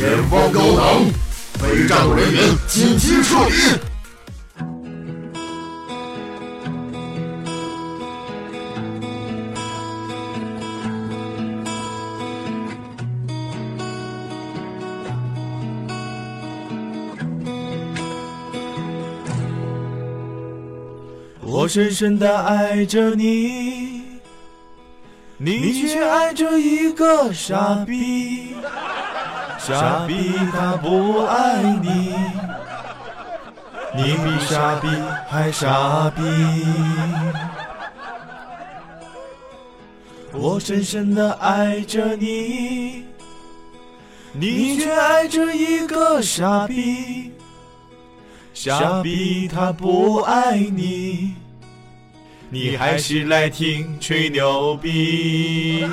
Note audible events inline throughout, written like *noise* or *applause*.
前方高能，非战斗人员紧急撤离。我深深的爱着你，你却爱着一个傻逼，傻逼他不爱你，你比傻逼还傻逼。我深深的爱着你，你却爱着一个傻逼。傻逼他不爱你，你还是来听吹牛逼。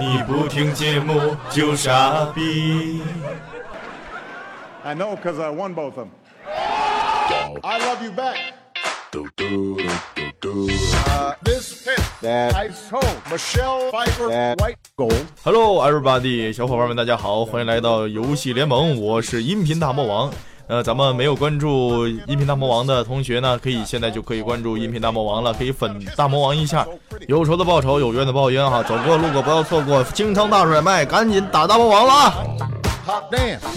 你不听节目就傻逼。I know because I won both of them. I love you back. Uh, this hit, That- I told Michelle Pfeiffer White Hello, everybody，小伙伴们，大家好，欢迎来到游戏联盟，我是音频大魔王。呃，咱们没有关注音频大魔王的同学呢，可以现在就可以关注音频大魔王了，可以粉大魔王一下。有仇的报仇，有冤的报冤哈，走过路过不要错过，京城大甩卖，赶紧打大魔王了啊！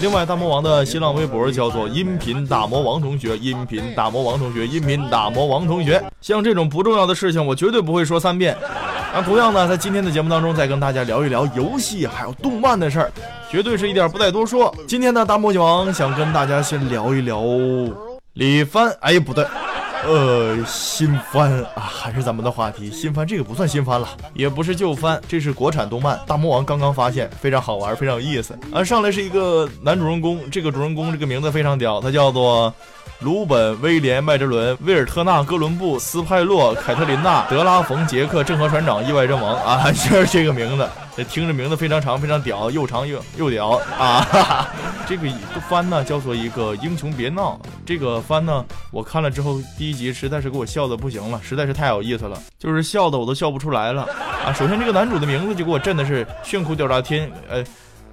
另外，大魔王的新浪微博叫做“音频大魔王同学”，音频大魔王同学，音频大魔王同学。像这种不重要的事情，我绝对不会说三遍。那同样呢，在今天的节目当中，再跟大家聊一聊游戏还有动漫的事儿，绝对是一点不带多说。今天呢，大墨镜王想跟大家先聊一聊李帆，哎，不对。呃，新番啊，还是咱们的话题。新番这个不算新番了，也不是旧番，这是国产动漫。大魔王刚刚发现，非常好玩，非常有意思。啊，上来是一个男主人公，这个主人公这个名字非常屌，他叫做鲁本·威廉·麦哲伦、威尔特纳·哥伦布、斯派洛、凯特琳娜、德拉冯、杰克、郑和船长、意外阵亡啊，*laughs* 就是这个名字。这听着名字非常长，非常屌，又长又又屌啊！哈 *laughs* 哈这个番呢叫做一个英雄别闹。这个番呢，我看了之后，第一集实在是给我笑的不行了，实在是太有意思了，就是笑的我都笑不出来了啊！首先这个男主的名字就给我震的是炫酷吊炸天，呃。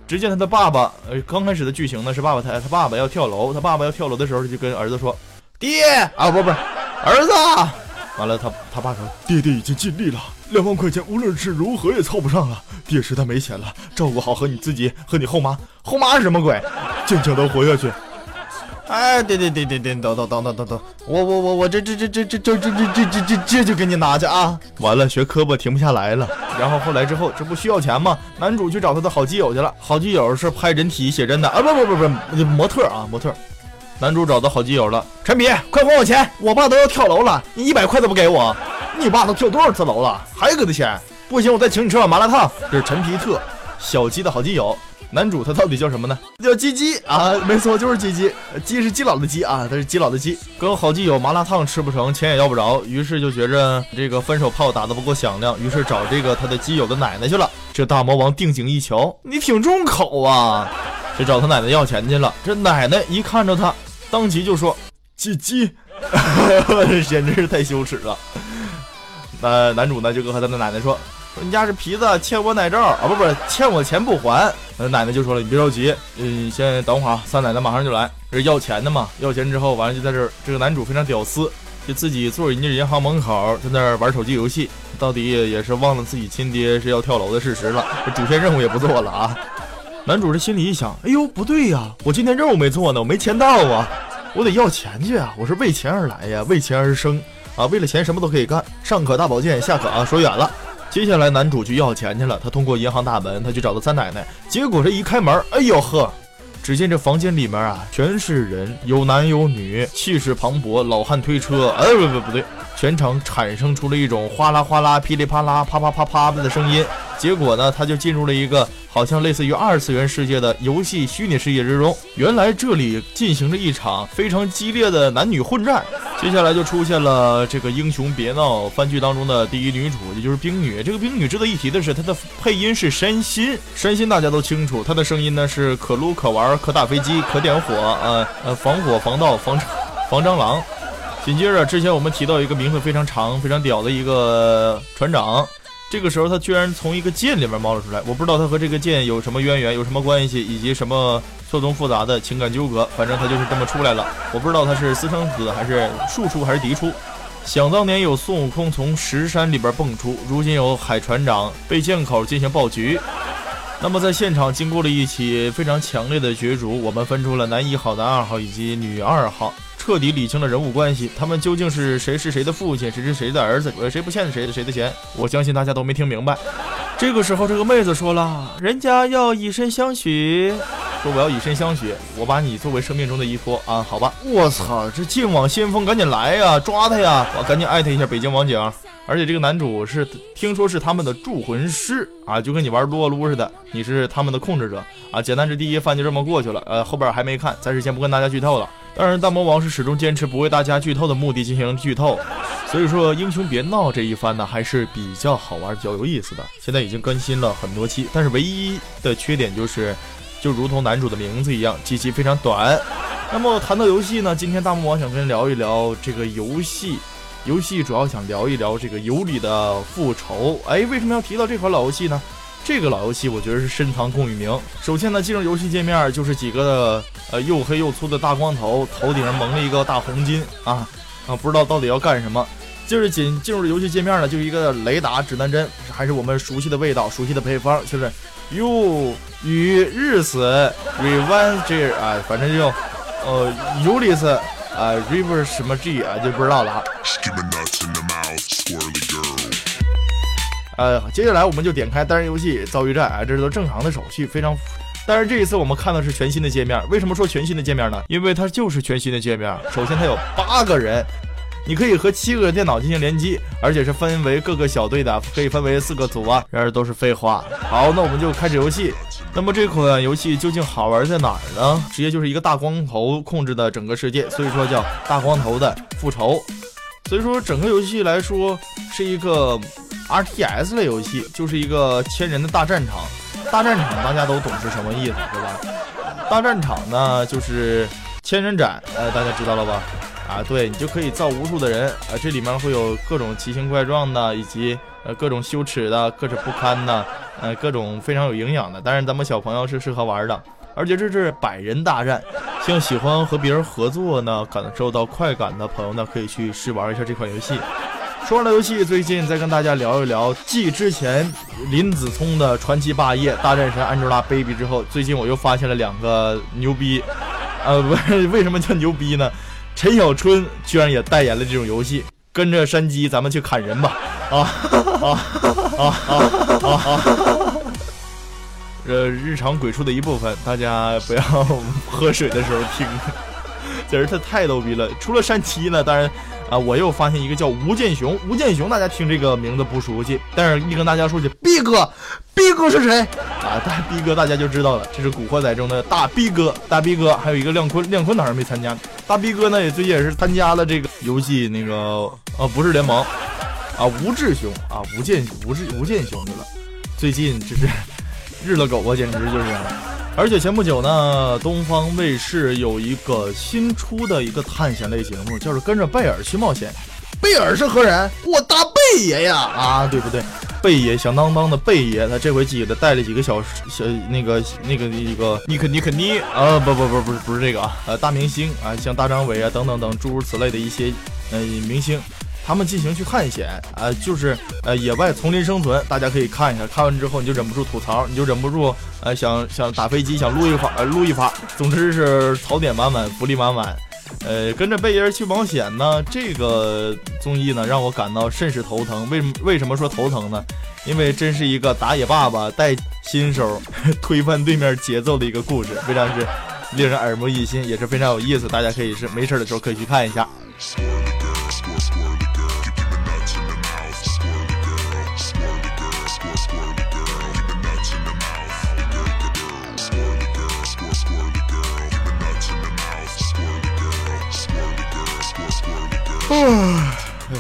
只见他的爸爸，呃，刚开始的剧情呢是爸爸他他爸爸要跳楼，他爸爸要跳楼的时候就跟儿子说：“爹啊，不不儿子。”完了，他他爸说：“爹爹已经尽力了，两万块钱无论是如何也凑不上了。爹实在没钱了，照顾好和你自己和你后妈。后妈是什么鬼？坚强的活下去。”哎，对对对对对，等等等等等等，我我我我这这这这这这这这这这这就给你拿去啊！完了，学科吧停不下来了。然后后来之后，这不需要钱吗？男主去找他的好基友去了，好基友是拍人体写真的啊，不不不不，模特啊模特。男主找到好基友了，陈皮，快还我钱！我爸都要跳楼了，你一百块都不给我？你爸都跳多少次楼了，还给他钱？不行，我再请你吃碗麻辣烫。这是陈皮特，小鸡的好基友。男主他到底叫什么呢？叫鸡鸡啊，没错，就是鸡鸡。鸡是基佬的鸡啊，他是基佬的鸡。跟好基友麻辣烫吃不成，钱也要不着，于是就觉着这个分手炮打得不够响亮，于是找这个他的基友的奶奶去了。这大魔王定睛一瞧，你挺重口啊，*laughs* 就找他奶奶要钱去了。这奶奶一看着他，当即就说：“鸡鸡，*laughs* 简直是太羞耻了。”那男主呢就跟他的奶奶说。说你家是皮子欠我奶罩啊，不不是欠我钱不还。呃，奶奶就说了，你别着急，嗯，先等会儿啊，三奶奶马上就来。这是要钱的嘛？要钱之后，完了就在这儿，这个男主非常屌丝，就自己坐人家银行门口，在那儿玩手机游戏，到底也是忘了自己亲爹是要跳楼的事实了，主线任务也不做了啊。男主这心里一想，哎呦，不对呀，我今天任务没做呢，我没签到啊，我得要钱去啊，我是为钱而来呀，为钱而生啊，为了钱什么都可以干，上可大保健，下可啊，说远了。接下来，男主去要钱去了。他通过银行大门，他去找到三奶奶。结果这一开门，哎呦呵！只见这房间里面啊，全是人，有男有女，气势磅礴，老汉推车。哎，不不不对，全场产生出了一种哗啦哗啦、噼里啪啦、啪啪啪啪的声音。结果呢，他就进入了一个好像类似于二次元世界的游戏虚拟世界之中。原来这里进行着一场非常激烈的男女混战。接下来就出现了这个《英雄别闹》番剧当中的第一女主，也就是冰女。这个冰女值得一提的是，她的配音是山新。山新大家都清楚，她的声音呢是可撸可玩、可打飞机、可点火，呃呃，防火防盗防防蟑螂。紧接着，之前我们提到一个名字非常长、非常屌的一个船长。这个时候，他居然从一个剑里面冒了出来，我不知道他和这个剑有什么渊源，有什么关系，以及什么错综复杂的情感纠葛。反正他就是这么出来了，我不知道他是私生子还是庶出还是嫡出。想当年有孙悟空从石山里边蹦出，如今有海船长被剑口进行爆菊。那么在现场经过了一起非常强烈的角逐，我们分出了男一号、男二号以及女二号。彻底理清了人物关系，他们究竟是谁是谁的父亲，谁是谁的儿子，呃，谁不欠谁的谁的钱？我相信大家都没听明白。这个时候，这个妹子说了，人家要以身相许，说我要以身相许，我把你作为生命中的依托啊，好吧。我操，这剑网先锋赶紧来呀，抓他呀！我赶紧艾特一下北京网警。而且这个男主是听说是他们的铸魂师啊，就跟你玩撸啊撸似的，你是他们的控制者啊。简单是第一番就这么过去了，呃，后边还没看，暂时先不跟大家剧透了。当然，大魔王是始终坚持不为大家剧透的目的进行剧透，所以说英雄别闹这一番呢还是比较好玩、比较有意思的。现在已经更新了很多期，但是唯一的缺点就是，就如同男主的名字一样，机期非常短。那么谈到游戏呢，今天大魔王想跟聊一聊这个游戏，游戏主要想聊一聊这个尤里的复仇。哎，为什么要提到这款老游戏呢？这个老游戏我觉得是深藏功与名。首先呢，进入游戏界面就是几个呃又黑又粗的大光头，头顶上蒙了一个大红巾啊啊，不知道到底要干什么。就是进进入游戏界面呢，就一个雷达指南针，还是我们熟悉的味道，熟悉的配方，就是又与日死 revenge 啊，反正就呃尤里斯啊 river 什么 G 啊，就不知道了。呃，接下来我们就点开单人游戏遭遇战啊，这是都正常的手续，非常。但是这一次我们看的是全新的界面，为什么说全新的界面呢？因为它就是全新的界面。首先它有八个人，你可以和七个电脑进行联机，而且是分为各个小队的，可以分为四个组啊。然而都是废话。好，那我们就开始游戏。那么这款游戏究竟好玩在哪儿呢？直接就是一个大光头控制的整个世界，所以说叫大光头的复仇。所以说整个游戏来说是一个。R T S 类游戏就是一个千人的大战场，大战场大家都懂是什么意思，对吧？大战场呢就是千人斩，呃，大家知道了吧？啊，对你就可以造无数的人，啊，这里面会有各种奇形怪状的，以及呃各种羞耻的、各种不堪的，呃各种非常有营养的。当然咱们小朋友是适合玩的，而且这是百人大战，像喜欢和别人合作呢，感受到快感的朋友呢，可以去试玩一下这款游戏。说完了游戏，最近再跟大家聊一聊，继之前林子聪的传奇霸业大战神 Angelababy 之后，最近我又发现了两个牛逼，呃，不是为什么叫牛逼呢？陈小春居然也代言了这种游戏，跟着山鸡咱们去砍人吧！啊啊啊啊啊啊！这日常鬼畜的一部分，大家不要喝水的时候听，*laughs* 简直他太逗逼了。除了山鸡呢，当然。啊！我又发现一个叫吴建雄，吴建雄，大家听这个名字不熟悉，但是一跟大家说起逼哥，逼哥是谁啊？大逼哥大家就知道了，这是古惑仔中的大逼哥，大逼哥，还有一个亮坤，亮坤哪儿没参加？大逼哥呢也最近也是参加了这个游戏那个啊，不是联盟啊，吴志雄啊，吴建吴志吴建雄去了，最近就是日了狗啊，简直就是。而且前不久呢，东方卫视有一个新出的一个探险类节目，就是《跟着贝尔去冒险》。贝尔是何人？我大贝爷呀！啊，对不对？贝爷响当当的贝爷，他这回记得带了几个小小那个那个一个尼克尼克尼啊，不不不不是不是这个啊，呃，大明星啊，像大张伟啊等等等诸如此类的一些呃明星。他们进行去探险，呃，就是呃野外丛林生存，大家可以看一下。看完之后你就忍不住吐槽，你就忍不住呃想想打飞机，想撸一发，*laughs* 呃撸一发。总之是槽点满满，福利满满。呃，跟着贝爷去冒险呢，这个综艺呢让我感到甚是头疼。为为什么说头疼呢？因为真是一个打野爸爸带新手 *laughs* 推翻对面节奏的一个故事，非常是令人耳目一新，也是非常有意思。大家可以是没事的时候可以去看一下。Squirrely girl.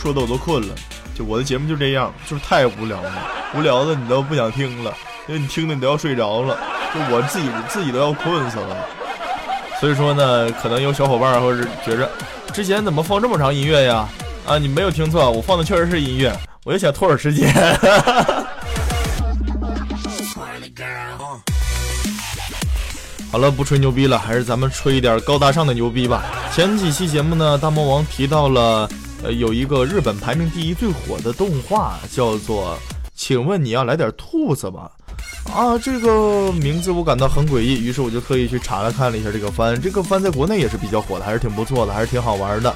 说的我都困了。就我的节目就这样，就是太无聊了，*laughs* 无聊的你都不想听了，因为你听的你都要睡着了，就我自己自己都要困死了。所以说呢，可能有小伙伴或者觉着，之前怎么放这么长音乐呀？啊，你没有听错，我放的确实是音乐，我就想拖点时间。好了，不吹牛逼了，还是咱们吹一点高大上的牛逼吧。前几期节目呢，大魔王提到了，呃，有一个日本排名第一最火的动画，叫做《请问你要来点兔子吗》？啊，这个名字我感到很诡异，于是我就特意去查了看了一下这个番，这个番在国内也是比较火的，还是挺不错的，还是挺好玩的。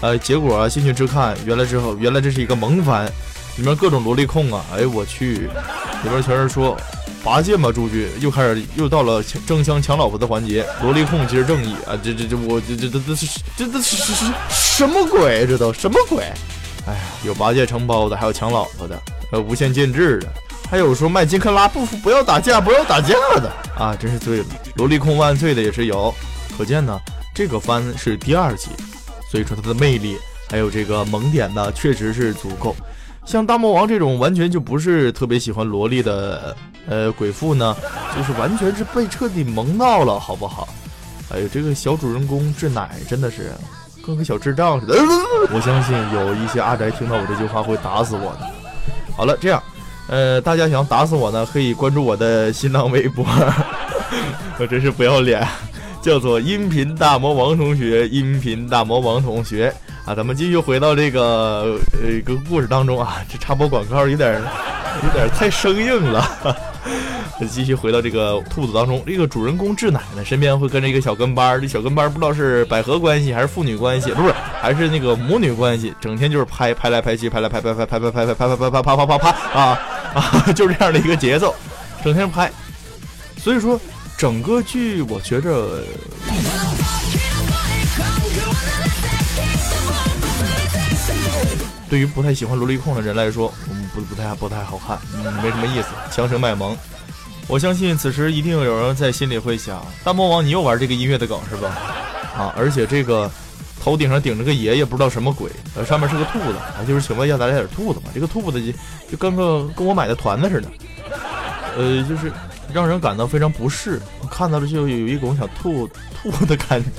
呃，结果进去之看，原来之后，原来这是一个萌番，里面各种萝莉控啊，哎我去，里边全是说。拔剑吧，诸君！又开始又到了争枪抢老婆的环节。萝莉控其实正义啊，这这这我这这这这是这这是是什么鬼？这都什么鬼？哎呀，有拔剑承包的，还有抢老婆的，呃，无限建制的，还有说卖金克拉不服不要打架不要打架的啊，真是醉了！萝莉控万岁的也是有，可见呢，这个番是第二季，所以说它的魅力还有这个萌点呢，确实是足够。像大魔王这种完全就不是特别喜欢萝莉的。呃，鬼父呢，就是完全是被彻底萌到了，好不好？哎呦，这个小主人公志乃真的是跟个小智障似的。*laughs* 我相信有一些阿宅听到我这句话会打死我的。好了，这样，呃，大家想打死我呢，可以关注我的新浪微博，*laughs* 我真是不要脸，叫做音频大魔王同学，音频大魔王同学啊。咱们继续回到这个呃一个故事当中啊，这插播广告有点有点太生硬了。继续回到这个兔子当中，这个主人公志乃呢，身边会跟着一个小跟班这小跟班不知道是百合关系还是父女关系，不是，还是那个母女关系，整天就是拍拍来拍去，拍来拍拍拍拍拍拍拍拍拍拍拍拍拍拍啊啊，就这样的一个节奏，整天拍。所以说，整个剧我觉着，对于不太喜欢萝莉控的人来说，嗯，不不太不太好看，没什么意思，强行卖萌。我相信此时一定有人在心里会想：大魔王，你又玩这个音乐的梗是吧？啊，而且这个头顶上顶着个爷爷，不知道什么鬼，呃，上面是个兔子，啊，就是请问一下咱俩点兔子吗？这个兔子就就跟个跟我买的团子似的，呃，就是让人感到非常不适，看到了就有一种想吐吐的感觉。*laughs*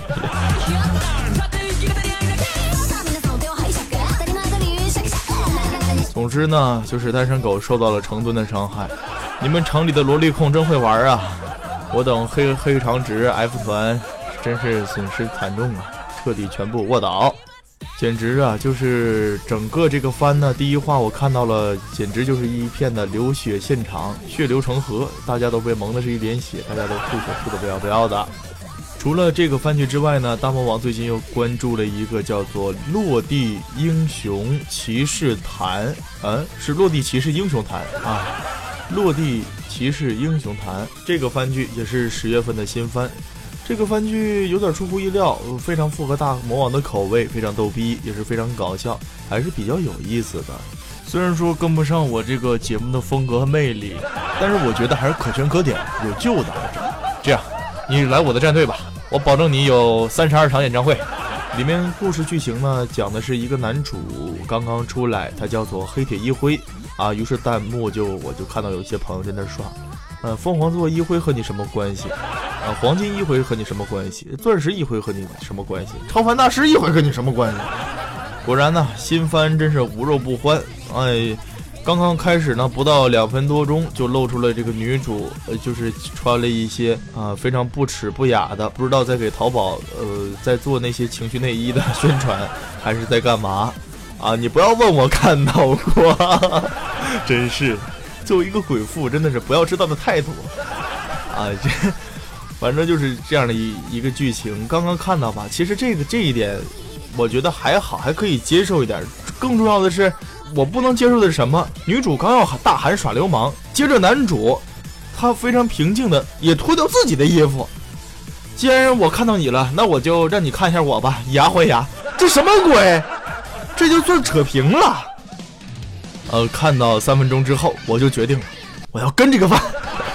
*laughs* *laughs* 总之呢，就是单身狗受到了成吨的伤害。你们城里的萝莉控真会玩啊！我等黑黑长直 F 团真是损失惨重啊，彻底全部卧倒，简直啊！就是整个这个番呢，第一话我看到了，简直就是一片的流血现场，血流成河，大家都被蒙的是一脸血，大家都吐血吐的不要不要的。除了这个番剧之外呢，大魔王最近又关注了一个叫做《落地英雄骑士团》，嗯，是《落地骑士英雄团》啊。落地骑士英雄坛这个番剧也是十月份的新番，这个番剧有点出乎意料，非常符合大魔王的口味，非常逗逼，也是非常搞笑，还是比较有意思的。虽然说跟不上我这个节目的风格和魅力，但是我觉得还是可圈可点，有救的。这样，你来我的战队吧，我保证你有三十二场演唱会。里面故事剧情呢，讲的是一个男主刚刚出来，他叫做黑铁一辉。啊，于是弹幕就我就看到有一些朋友在那刷，呃，凤凰座一辉和你什么关系？啊，黄金一辉和你什么关系？钻石一辉和你什么关系？超凡大师一辉和你什么关系？*laughs* 果然呢，新番真是无肉不欢。哎，刚刚开始呢，不到两分多钟就露出了这个女主，呃，就是穿了一些啊非常不耻不雅的，不知道在给淘宝呃在做那些情趣内衣的 *laughs* 宣传，还是在干嘛？啊！你不要问我看到过，*laughs* 真是，作为一个鬼父，真的是不要知道的太多。啊，这反正就是这样的一一个剧情。刚刚看到吧，其实这个这一点，我觉得还好，还可以接受一点。更重要的是，我不能接受的是什么？女主刚要大喊耍流氓，接着男主他非常平静的也脱掉自己的衣服。既然我看到你了，那我就让你看一下我吧，以牙还牙。这什么鬼？这就算扯平了。呃，看到三分钟之后，我就决定了，我要跟这个饭。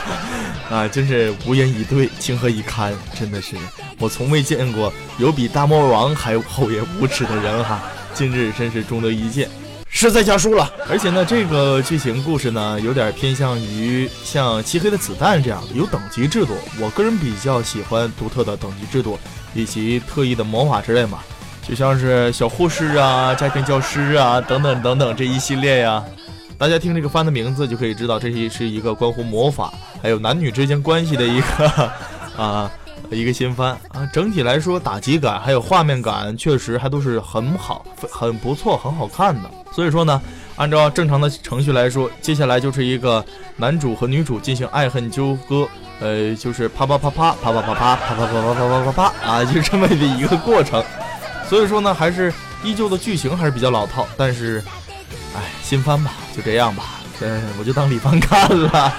*laughs* 啊，真是无言以对，情何以堪！真的是，我从未见过有比大魔王还厚颜无耻的人哈。今日真是终得一见，实在家输了。而且呢，这个剧情故事呢，有点偏向于像《漆黑的子弹》这样有等级制度。我个人比较喜欢独特的等级制度以及特异的魔法之类嘛，就像是小护士啊、家庭教师啊等等等等这一系列呀。大家听这个番的名字就可以知道，这是是一个关乎魔法还有男女之间关系的一个 *laughs* 啊一个新番啊。整体来说，打击感还有画面感确实还都是很好、很不错、很好看的。所以说呢，按照正常的程序来说，接下来就是一个男主和女主进行爱恨纠葛，呃，就是啪啪啪啪啪啪啪啪啪啪啪啪啪啪啪啪啊，就这么的一个过程。所以说呢，还是依旧的剧情还是比较老套，但是。哎，新番吧，就这样吧，嗯，我就当李番看了。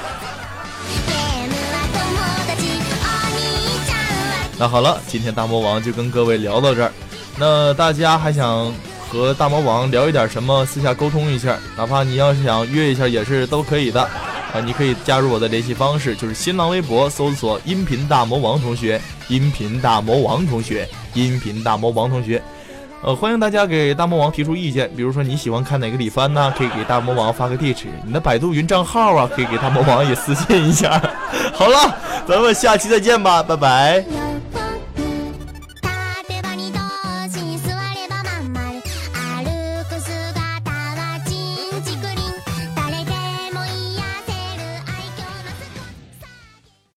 那好了，今天大魔王就跟各位聊到这儿。那大家还想和大魔王聊一点什么？私下沟通一下，哪怕你要是想约一下也是都可以的。啊，你可以加入我的联系方式，就是新浪微博搜索“音频大魔王同学”，音频大魔王同学，音频大魔王同学。呃，欢迎大家给大魔王提出意见，比如说你喜欢看哪个李帆呢？可以给大魔王发个地址，你的百度云账号啊，可以给大魔王也私信一下。*laughs* 好了，咱们下期再见吧，拜拜。